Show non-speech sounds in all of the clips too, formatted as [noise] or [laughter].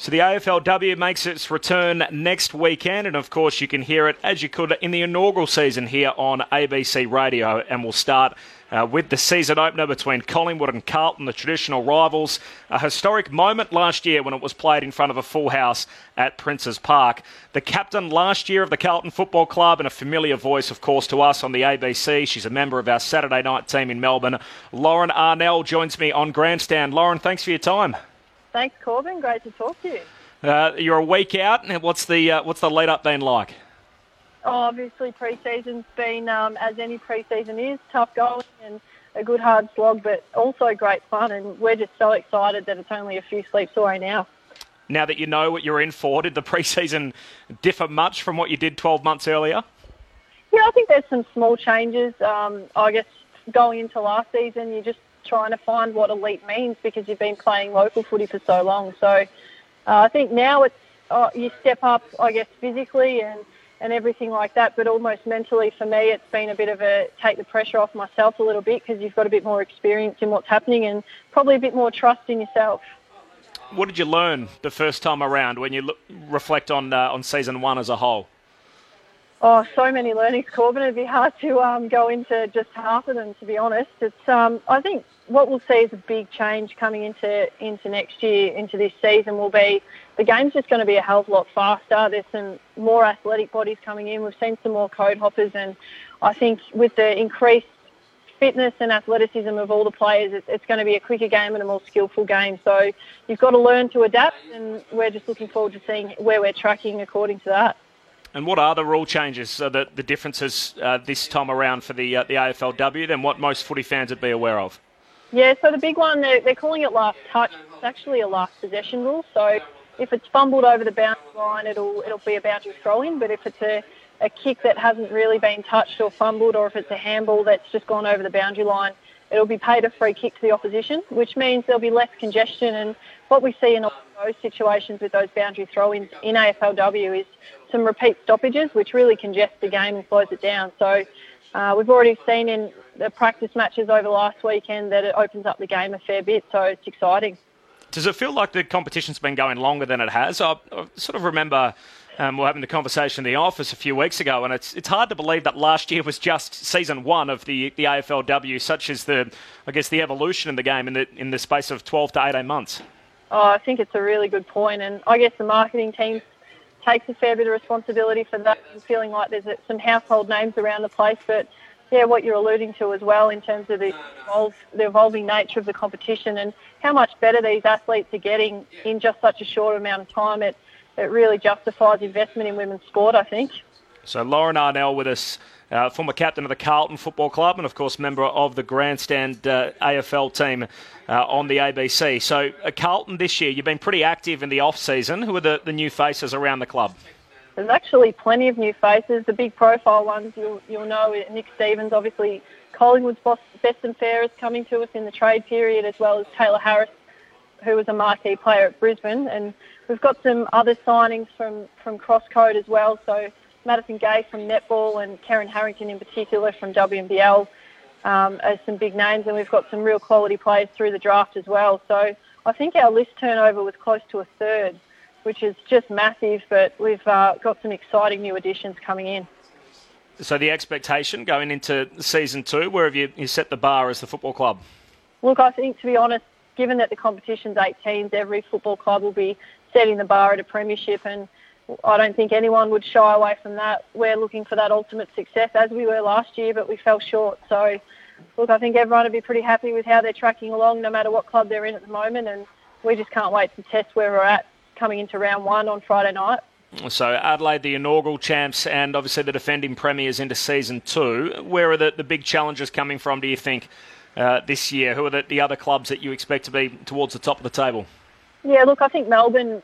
So the AFLW makes its return next weekend, and of course you can hear it as you could in the inaugural season here on ABC Radio, and we'll start. Uh, with the season opener between Collingwood and Carlton, the traditional rivals. A historic moment last year when it was played in front of a full house at Princes Park. The captain last year of the Carlton Football Club and a familiar voice, of course, to us on the ABC. She's a member of our Saturday night team in Melbourne. Lauren Arnell joins me on Grandstand. Lauren, thanks for your time. Thanks, Corbin. Great to talk to you. Uh, you're a week out. What's the uh, what's the lead up been like? Oh, obviously, pre-season's been um, as any pre-season is tough going and a good hard slog, but also great fun. And we're just so excited that it's only a few sleeps away now. Now that you know what you're in for, did the [laughs] pre-season differ much from what you did 12 months earlier? Yeah, I think there's some small changes. Um, I guess going into last season, you're just trying to find what elite means because you've been playing local footy for so long. So uh, I think now it's uh, you step up, I guess, physically and and everything like that, but almost mentally for me, it's been a bit of a take the pressure off myself a little bit because you've got a bit more experience in what's happening and probably a bit more trust in yourself. What did you learn the first time around when you look, reflect on uh, on season one as a whole? Oh, so many learnings, Corbin. It'd be hard to um, go into just half of them, to be honest. It's um, I think what we'll see is a big change coming into into next year, into this season. Will be the game's just going to be a hell of a lot faster. There's some more athletic bodies coming in. We've seen some more code hoppers, and I think with the increased fitness and athleticism of all the players, it's, it's going to be a quicker game and a more skillful game. So you've got to learn to adapt, and we're just looking forward to seeing where we're tracking according to that. And what are the rule changes, uh, the, the differences uh, this time around for the uh, the AFLW than what most footy fans would be aware of? Yeah, so the big one, they're, they're calling it last touch. It's actually a last possession rule. So if it's fumbled over the boundary line, it'll it'll be a boundary throw in. But if it's a, a kick that hasn't really been touched or fumbled, or if it's a handball that's just gone over the boundary line, it'll be paid a free kick to the opposition, which means there'll be less congestion. And what we see in those situations with those boundary throw-ins in AFLW is some repeat stoppages, which really congest the game and slows it down. So uh, we've already seen in the practice matches over last weekend that it opens up the game a fair bit, so it's exciting. Does it feel like the competition's been going longer than it has? I, I sort of remember um, we are having the conversation in the office a few weeks ago, and it's it's hard to believe that last year was just season one of the, the AFLW, such as the I guess the evolution in the game in the in the space of 12 to 18 months. Oh, I think it's a really good point, and I guess the marketing team takes a fair bit of responsibility for that, feeling like there's some household names around the place. But yeah, what you're alluding to as well in terms of the, evolve, the evolving nature of the competition and how much better these athletes are getting in just such a short amount of time. It it really justifies investment in women's sport, I think. So Lauren Arnell with us uh, former captain of the Carlton Football Club, and of course member of the Grandstand uh, AFL team uh, on the ABC. So, uh, Carlton this year, you've been pretty active in the off season. Who are the, the new faces around the club? There's actually plenty of new faces. The big profile ones you'll, you'll know Nic Stevens, obviously Collingwood's boss, best and fairest coming to us in the trade period, as well as Tayla Harris, who was a marquee player at Brisbane. And we've got some other signings from, from Crosscode as well. So Madison Gay from netball and Kerryn Harrington in particular from WNBL um, as some big names, and we've got some real quality players through the draft as well. So I think our list turnover was close to a third, which is just massive. But we've uh, got some exciting new additions coming in. So the expectation going into season two, where have you, you set the bar as the football club? Look, I think to be honest, given that the competition's eight teams, every football club will be setting the bar at a premiership and I don't think anyone would shy away from that. We're looking for that ultimate success as we were last year, but we fell short. So, look, I think everyone would be pretty happy with how they're tracking along, no matter what club they're in at the moment, and we just can't wait to test where we're at coming into round one on Friday night. So Adelaide, the inaugural champs, and obviously the defending premiers into season two. Where are the, the big challenges coming from? Do you think uh, this year? Who are the, the other clubs that you expect to be towards the top of the table? Yeah, look, I think Melbourne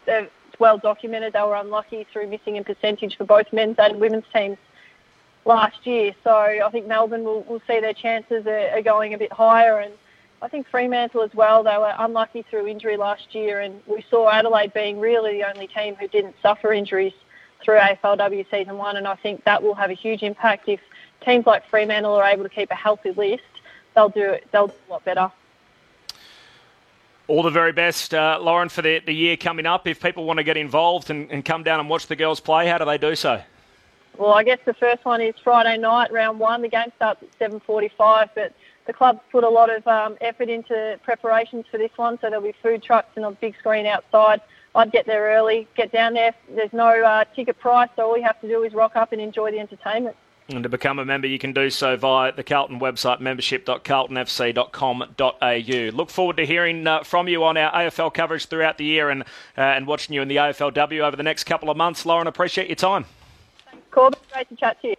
well documented. They were unlucky through missing in percentage for both men's and women's teams last year. So I think Melbourne will, will see their chances are, are going a bit higher. And I think Fremantle as well, they were unlucky through injury last year. And we saw Adelaide being really the only team who didn't suffer injuries through AFLW season one. And I think that will have a huge impact if teams like Fremantle are able to keep a healthy list. They'll do it. They'll do a lot better. All the very best, uh, Lauren, for the, the year coming up. If people want to get involved and, and come down and watch the girls play, how do they do so? Well, I guess the first one is Friday night, round one. The game starts at 7.45, but the club's put a lot of um, effort into preparations for this one, so there'll be food trucks and a big screen outside. I'd get there early, get down there. There's no uh, ticket price, so all you have to do is rock up and enjoy the entertainment. And to become a member, you can do so via the Carlton website, membership.carltonfc.com.au. Look forward to hearing uh, from you on our AFL coverage throughout the year and, uh, and watching you in the AFLW over the next couple of months. Lauren, appreciate your time. Thanks, Corbin. Great to chat to you.